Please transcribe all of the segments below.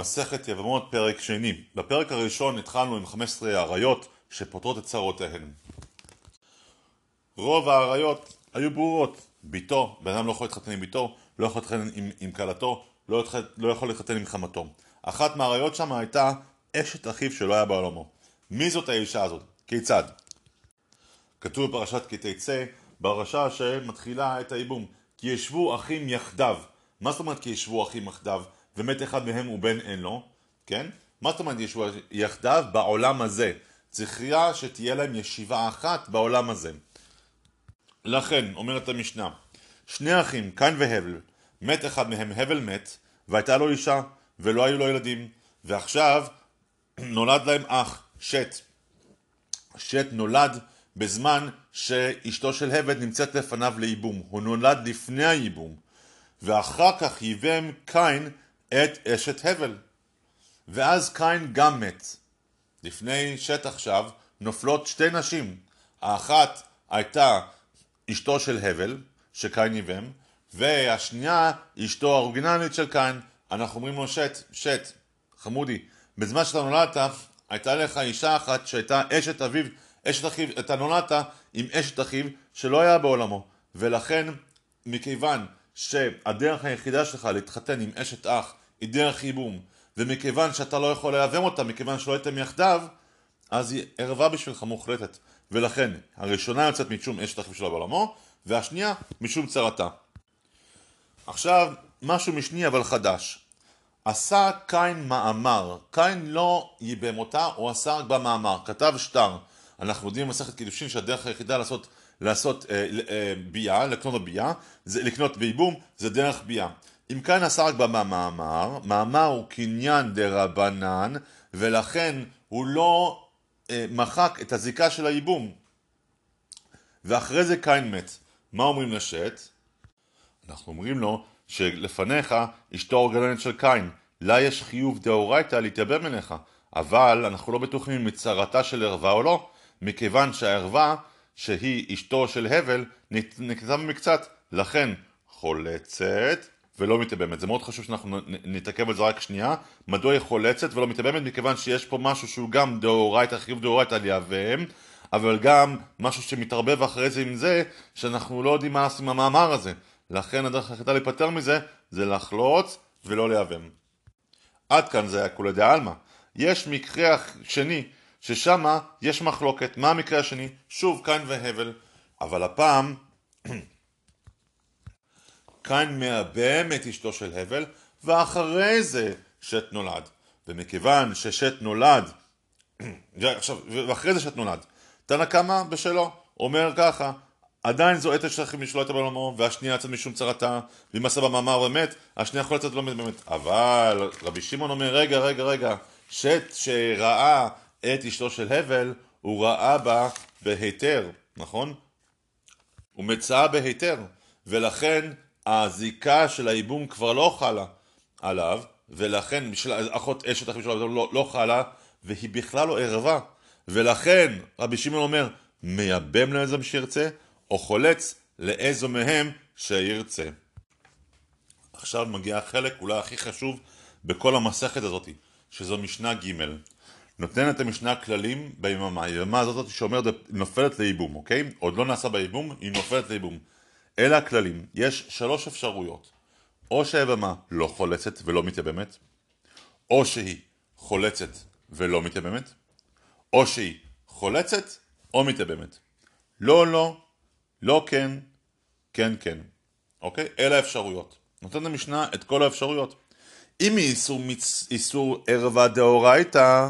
מסכת יבמות פרק שני. בפרק הראשון התחלנו עם 15 האריות שפותרות את צרותיהן. רוב האריות היו ברורות. ביתו, בן אדם לא יכול להתחתן עם ביתו, לא יכול להתחתן עם, עם כלתו, לא, לא יכול להתחתן עם חמתו. אחת מהאריות שם הייתה אשת אחיו שלא היה בעולמו. מי זאת האישה הזאת? כיצד? כתוב בפרשת כי תצא, פרשה שמתחילה את הייבום. כי ישבו אחים יחדיו. מה זאת אומרת כי ישבו אחים יחדיו? ומת אחד מהם ובן אין לו, כן? מה זאת אומרת ישבו יחדיו? בעולם הזה. צריכה שתהיה להם ישיבה אחת בעולם הזה. לכן, אומרת המשנה, שני אחים, קין והבל, מת אחד מהם, הבל מת, והייתה לו אישה, ולא היו לו ילדים, ועכשיו נולד להם אח, שת. שת נולד בזמן שאשתו של הבל נמצאת לפניו לייבום. הוא נולד לפני הייבום. ואחר כך ייבם קין את אשת הבל. ואז קין גם מת. לפני שת עכשיו נופלות שתי נשים. האחת הייתה אשתו של הבל, שקין ייבם, והשנייה אשתו האורגינלית של קין. אנחנו אומרים לו שת, שת, חמודי, בזמן שאתה נולדת הייתה לך אישה אחת שהייתה אשת אביו, אשת אחיו, אתה נולדת עם אשת אחיו שלא היה בעולמו, ולכן מכיוון שהדרך היחידה שלך להתחתן עם אשת אח היא דרך ייבום, ומכיוון שאתה לא יכול לייבם אותה, מכיוון שלא הייתם יחדיו, אז היא ערבה בשבילך מוחלטת. ולכן, הראשונה יוצאת משום אשת אחיו שלו בעולמו, והשנייה משום צרתה. עכשיו, משהו משני אבל חדש. עשה קין מאמר, קין לא ייבם אותה, הוא עשה רק במאמר, כתב שטר. אנחנו יודעים במסכת קידושין שהדרך היחידה לעשות, לעשות אה, אה, ביאה, לקנות בביאה, זה, לקנות בייבום, זה דרך ביאה. אם קין עשה רק במאמר, מאמר הוא קניין דרבנן, ולכן הוא לא אה, מחק את הזיקה של הייבום. ואחרי זה קין מת. מה אומרים לשת? אנחנו אומרים לו שלפניך אשתו האורגנלית של קין, לה יש חיוב דאורייתא להתייבם אליך, אבל אנחנו לא בטוחים אם מצרתה של ערווה או לא, מכיוון שהערווה, שהיא אשתו של הבל, נקטה במקצת, לכן חולצת ולא מתייבמת. זה מאוד חשוב שאנחנו נתעכב על זה רק שנייה. מדוע היא חולצת ולא מתייבמת? מכיוון שיש פה משהו שהוא גם דאורייתא, חיוב דאורייתא לייבם, אבל גם משהו שמתערבב אחרי זה עם זה, שאנחנו לא יודעים מה לעשות עם המאמר הזה. לכן הדרך היחידה להיפטר מזה, זה לחלוץ ולא לייבם. עד כאן זה היה כולי דעלמא. יש מקרה שני, ששם יש מחלוקת. מה המקרה השני? שוב, קין והבל. אבל הפעם, קין מייבם את אשתו של הבל, ואחרי זה שת נולד. ומכיוון ששת נולד, עכשיו, ואחרי זה שת נולד, תנא קמא בשלו, אומר ככה, עדיין זועקת שצריכים לשלוט בעולמו, והשנייה יצאת משום צרתה, ואם עשה במאמר ומת, השנייה יכול לצאת לא באמת. אבל רבי שמעון אומר, רגע, רגע, רגע, שת שראה את אשתו של הבל, הוא ראה בה בהיתר, נכון? הוא מצאה בהיתר, ולכן הזיקה של הייבום כבר לא חלה עליו, ולכן אחות אשת אחיו שלו לא, לא חלה, והיא בכלל לא ערווה. ולכן רבי שמעון אומר, מייבם לאיזה שירצה, או חולץ לאיזו מהם שירצה. עכשיו מגיע החלק אולי הכי חשוב בכל המסכת הזאת, שזו משנה ג' נותנת המשנה כללים ביבמה, היבמה הזאת שאומרת נופלת לייבום, אוקיי? עוד לא נעשה בייבום, היא נופלת לייבום. אלה הכללים, יש שלוש אפשרויות, או שהיבמה לא חולצת ולא מתייבמת, או שהיא חולצת ולא מתייבמת, או שהיא חולצת או מתייבמת. לא, לא, לא כן, כן, כן. אוקיי? אלה האפשרויות. נותנת המשנה את כל האפשרויות. אם היא איסור, מצ... איסור ערווה דאורייתא,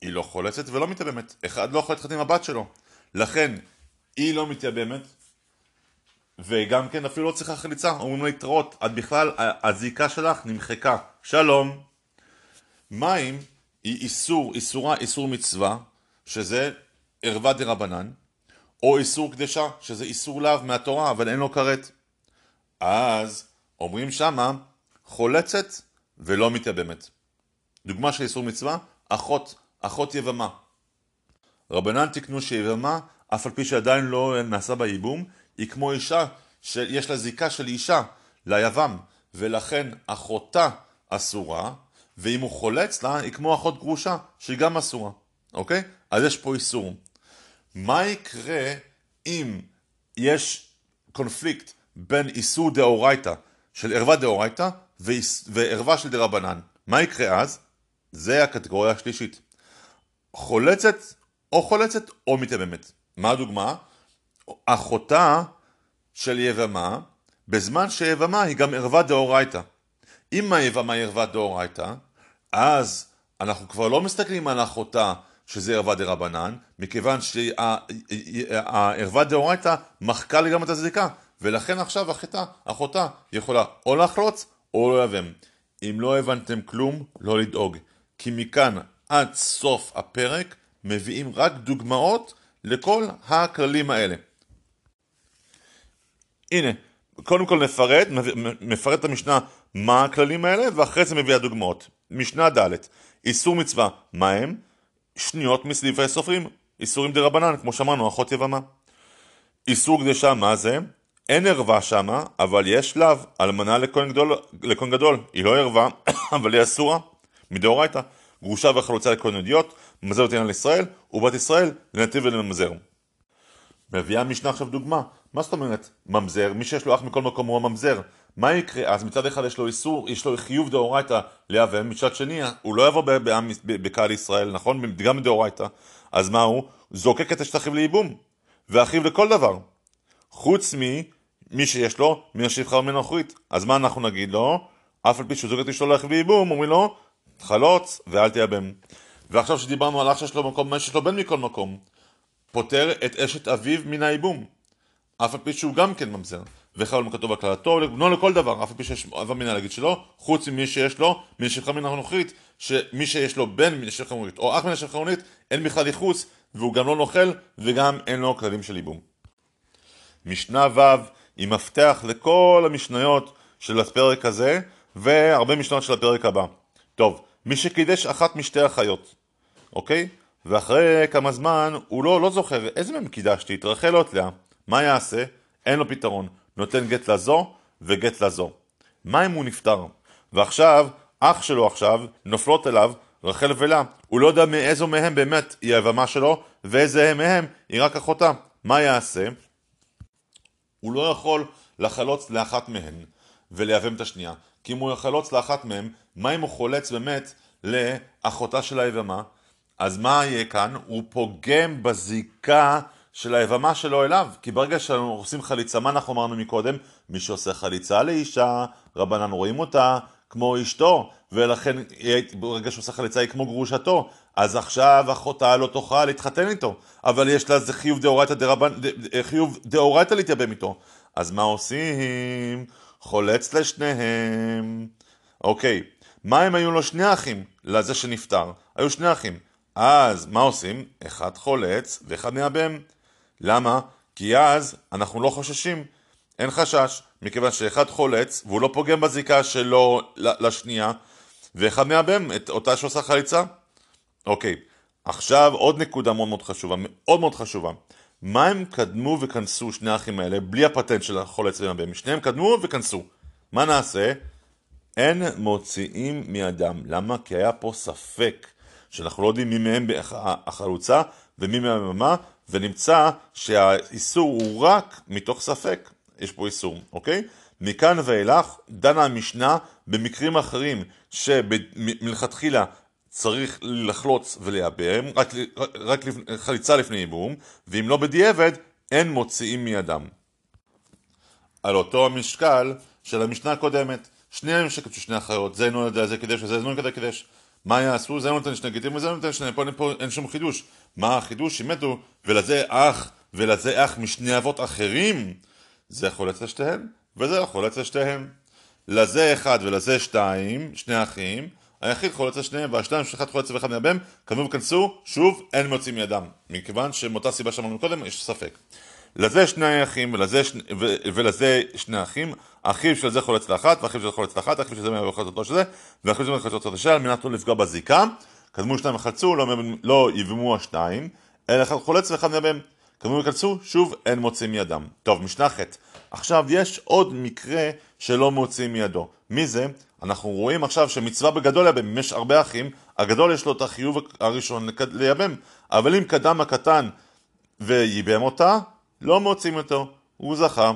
היא לא חולצת ולא מתייבמת. אחד לא יכול להתחתן עם הבת שלו. לכן, היא לא מתייבמת, וגם כן אפילו לא צריכה חליצה. אומרים לה להתראות, את בכלל, הזיקה שלך נמחקה. שלום. מים היא איסור, איסורה, איסור מצווה, שזה ערווה דה רבנן, או איסור קדשה, שזה איסור לאו מהתורה, אבל אין לו כרת. אז אומרים שמה, חולצת ולא מתייבמת. דוגמה של איסור מצווה, אחות, אחות יבמה. רבנן תקנו שיבמה, אף על פי שעדיין לא נעשה בה ייבום, היא כמו אישה שיש לה זיקה של אישה ליבם, ולכן אחותה אסורה, ואם הוא חולץ לה, היא כמו אחות גרושה, שהיא גם אסורה, אוקיי? אז יש פה איסור. מה יקרה אם יש קונפליקט בין איסור דאורייתא של ערווה דאורייתא וערווה של דרבנן? מה יקרה אז? זה הקטגוריה השלישית. חולצת או חולצת או מתאממת. מה הדוגמה? אחותה של יבמה, בזמן שיבמה היא גם ערווה דאורייתא. אם היבמה היא ערווה דאורייתא, אז אנחנו כבר לא מסתכלים על אחותה שזה ערווה דרבנן, מכיוון שהערווה דאורייתא מחקה גם את הזריקה, ולכן עכשיו אחותה, אחותה יכולה או לחלוץ או לא לבם. אם לא הבנתם כלום, לא לדאוג, כי מכאן עד סוף הפרק מביאים רק דוגמאות לכל הכללים האלה. הנה, קודם כל נפרט, מפרט את המשנה מה הכללים האלה, ואחרי זה מביא הדוגמאות. משנה ד' איסור מצווה, מה הם? שניות מסליפי סופרים, איסורים דה רבנן, כמו שאמרנו, אחות יבמה. איסור קדשה, מה זה? אין ערווה שמה, אבל יש לאו, אלמנה לכהן גדול, לכהן גדול. היא לא ערווה, אבל היא אסורה, מדאורייתא. גרושה וחלוצה לכהן אדיוט, ממזר ותהיינה לישראל, ובת ישראל לנתיב ולממזר. מביאה המשנה עכשיו דוגמה, מה זאת אומרת ממזר? מי שיש לו אח מכל מקום הוא הממזר. מה יקרה? אז מצד אחד יש לו איסור, יש לו חיוב דאורייתא לאבם, מצד שני הוא לא יבוא בקהל ישראל, נכון? גם בדאורייתא. אז מה הוא? זוקק את השטחים לייבום, ואחיו לכל דבר. חוץ ממי שיש לו, מן השפחה ומן האחורית. אז מה אנחנו נגיד לו? אף על פי שהוא זוקק את אשתו לאחיו לייבום, אומרים לו, חלוץ ואל תייבם. ועכשיו שדיברנו על אח שיש לו מקום, מה שיש לו בן מכל מקום, פוטר את אשת אביו מן הייבום. אף על פי שהוא גם כן ממזר. וחבל כתוב הקלטו, בנו לכל דבר, אף על פי שיש אב מן להגיד שלו, חוץ ממי שיש לו, השפחה מן הנוכרית, שמי שיש לו בן מן השפחה הנוכרית, או אח מן השפחה הנוכרית, אין בכלל ייחוס, והוא גם לא נוכל, וגם אין לו כללים של ייבום. משנה ו' היא מפתח לכל המשניות של הפרק הזה, והרבה משנות של הפרק הבא. טוב, מי שקידש אחת משתי החיות, אוקיי? ואחרי כמה זמן הוא לא, לא זוכר איזה מהם קידשתי, את רחל או את לאה, מה יעשה? אין לו פתרון, נותן גט לזו וגט לזו. מה אם הוא נפטר? ועכשיו, אח שלו עכשיו, נופלות אליו רחל ולאה, הוא לא יודע מאיזו מהם באמת היא היבמה שלו, ואיזה מהם היא רק אחותה. מה יעשה? הוא לא יכול לחלוץ לאחת מהן ולייבם את השנייה. כי אם הוא יחלוץ לאחת מהם, מה אם הוא חולץ באמת לאחותה של היבמה? אז מה יהיה כאן? הוא פוגם בזיקה של היבמה שלו אליו, כי ברגע שאנחנו עושים חליצה, מה אנחנו אמרנו מקודם? מי שעושה חליצה לאישה, רבנן רואים אותה כמו אשתו, ולכן ברגע שעושה חליצה היא כמו גרושתו, אז עכשיו אחותה לא תוכל להתחתן איתו, אבל יש לה איזה חיוב דאורייתא דרבן, חיוב דאורייתא להתייבם איתו. אז מה עושים? חולץ לשניהם. אוקיי, מה אם היו לו שני אחים לזה שנפטר? היו שני אחים. אז מה עושים? אחד חולץ ואחד מייבם. למה? כי אז אנחנו לא חוששים. אין חשש, מכיוון שאחד חולץ והוא לא פוגם בזיקה שלו לשנייה, ואחד מייבם את אותה שעושה חליצה. אוקיי, עכשיו עוד נקודה מאוד מאוד חשובה, מאוד מאוד חשובה. מה הם קדמו וכנסו שני האחים האלה בלי הפטנט של החולץ ומייבם? שניהם קדמו וכנסו. מה נעשה? אין מוציאים מידם. למה? כי היה פה ספק, שאנחנו לא יודעים מי מהם החלוצה ומי מהם מה, ונמצא שהאיסור הוא רק מתוך ספק. יש פה איסור, אוקיי? מכאן ואילך דנה המשנה במקרים אחרים שמלכתחילה צריך לחלוץ ולייבם, רק, רק חליצה לפני ייבום, ואם לא בדיעבד, אין מוציאים מידם. על אותו המשקל של המשנה הקודמת, שניהם שקדשו שני אחיות, זה אינו יודע זה קידש וזה אינו כדי קידש. מה יעשו? זה נותן שני גיטים וזה נותן שני, פה, פה אין שום חידוש. מה החידוש? שמתו, ולזה אח, ולזה אח משני אבות אחרים, זה חולץ לשתיהם, וזה חולץ לשתיהם. לזה אחד ולזה שתיים, שני אחים, היחיד חולץ לשניהם, והשתיים שאחד חולץ ואחד מייבם, כתבו וכנסו, שוב, אין מוצאים מידם. מכיוון שמאותה סיבה שאמרנו קודם, יש ספק. לזה שני אחים ולזה, שני, ו, ולזה שני אחים, אחיו של זה חולץ לאחת, ואחיו של זה חולץ לאחת, אחיו של זה מייבם אותו של זה, ואחיו של זה חולץ אותו של על מנת לא לפגוע בזיקה. קדמו שניים וחלצו, לא, לא יבמו השניים, אלא אחד חולץ ואחד מייבם. קדמו וחלצו, שוב, אין מוצאים מידם. טוב, משנה ח' עכשיו יש עוד מקרה שלא מוצאים מידו. מי זה? אנחנו רואים עכשיו שמצווה בגדול לייבם, אם יש הרבה אחים, הגדול יש לו את החיוב הראשון לייבם, אבל אם קדם הקטן וייבם אותה, לא מוצאים אותו, הוא זכה.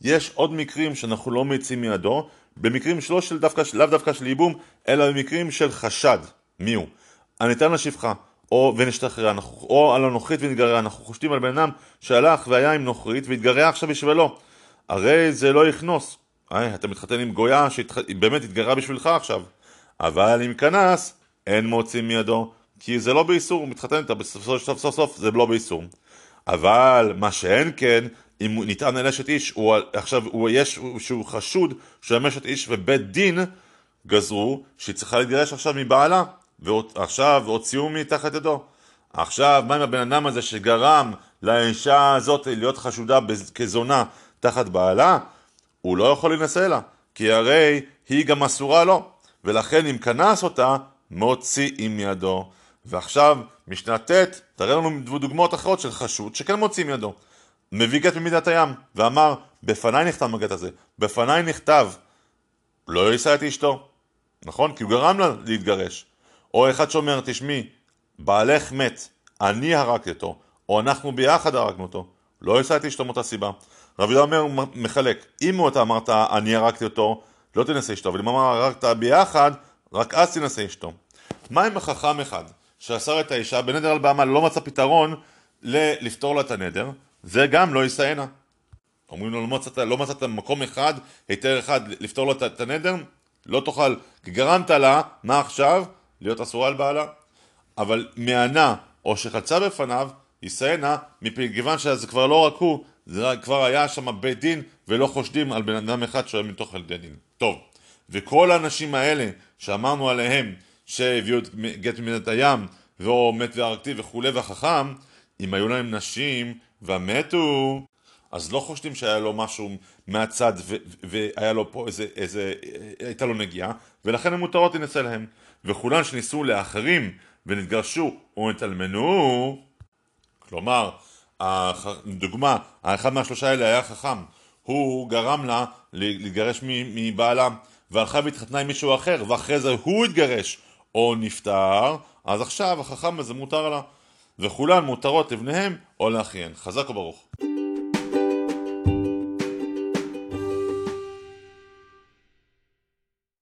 יש עוד מקרים שאנחנו לא מציעים מידו, במקרים שלא של דווקא, לאו דווקא של ייבום, אלא במקרים של חשד. מי הוא? הניתן לשפחה, או ונשתחרר, או על הנוכרית ונתגרע, אנחנו חושדים על בן אדם שהלך והיה עם נוכרית והתגרע עכשיו בשבילו. הרי זה לא יכנוס. היי, אתה מתחתן עם גויה שבאמת התגרעה בשבילך עכשיו. אבל עם כנס, אין מוצאים מידו, כי זה לא באיסור, הוא מתחתן איתה בסוף סוף, סוף סוף זה לא באיסור. אבל מה שאין כן, אם הוא נטען על אשת איש, הוא עכשיו, הוא יש, שהוא חשוד שהוא אשת איש ובית דין גזרו שהיא צריכה להתגרש עכשיו מבעלה, ועכשיו הוציאו מתחת ידו. עכשיו, מה עם הבן אדם הזה שגרם לאישה הזאת להיות חשודה כזונה תחת בעלה? הוא לא יכול להינשא לה, כי הרי היא גם אסורה לו, ולכן אם כנס אותה, מוציא עם ידו. ועכשיו, משנה ט', תראה לנו דוגמאות אחרות של חשוד שכן מוציא עם ידו. מביא גט ממידת הים, ואמר, בפניי נכתב הגט הזה, בפניי נכתב, לא יישא את אשתו, נכון? כי הוא גרם לה להתגרש. או אחד שאומר, תשמעי, בעלך מת, אני הרגתי אותו, או אנחנו ביחד הרגנו אותו, לא יישא את אשתו מאותה סיבה. רבי יהודה אומר, מחלק, אם אתה אמרת, אני הרגתי אותו, לא תנסה אשתו, אבל אם אמר, הרגת ביחד, רק אז תנסה אשתו. מה עם החכם אחד, שאסר את האישה בנדר על בעמל, לא מצא פתרון לפתור לה את הנדר, זה גם לא יישאנה. אומרים לו, לא מצאת, לא מצאת מקום אחד, היתר אחד, לפתור לו את הנדר, לא תוכל, כי גרמת לה, מה עכשיו? להיות אסורה על בעלה. אבל מענה, או שחלצה בפניו, יישאנה, מכיוון שזה כבר לא רק הוא, זה כבר היה שם בית דין, ולא חושדים על בן אדם אחד שהיה מתוך ילדי דין. טוב, וכל האנשים האלה שאמרנו עליהם, שהביאו את גט מדינת הים, ואו מת והרגתי וכולי והחכם, אם היו להם נשים ומתו, אז לא חושדים שהיה לו משהו מהצד והיה לו פה איזה, איזה, הייתה לו נגיעה, ולכן הן מותרות להינשא להם. וכולן שנישאו לאחרים ונתגרשו או נתאלמנו, כלומר, דוגמה, האחד מהשלושה האלה היה חכם, הוא גרם לה להתגרש מבעלה, והלכה והתחתנה עם מישהו אחר, ואחרי זה הוא התגרש או נפטר, אז עכשיו החכם הזה מותר לה, וכולן מותרות לבניהם או לאחיהן. חזק וברוך.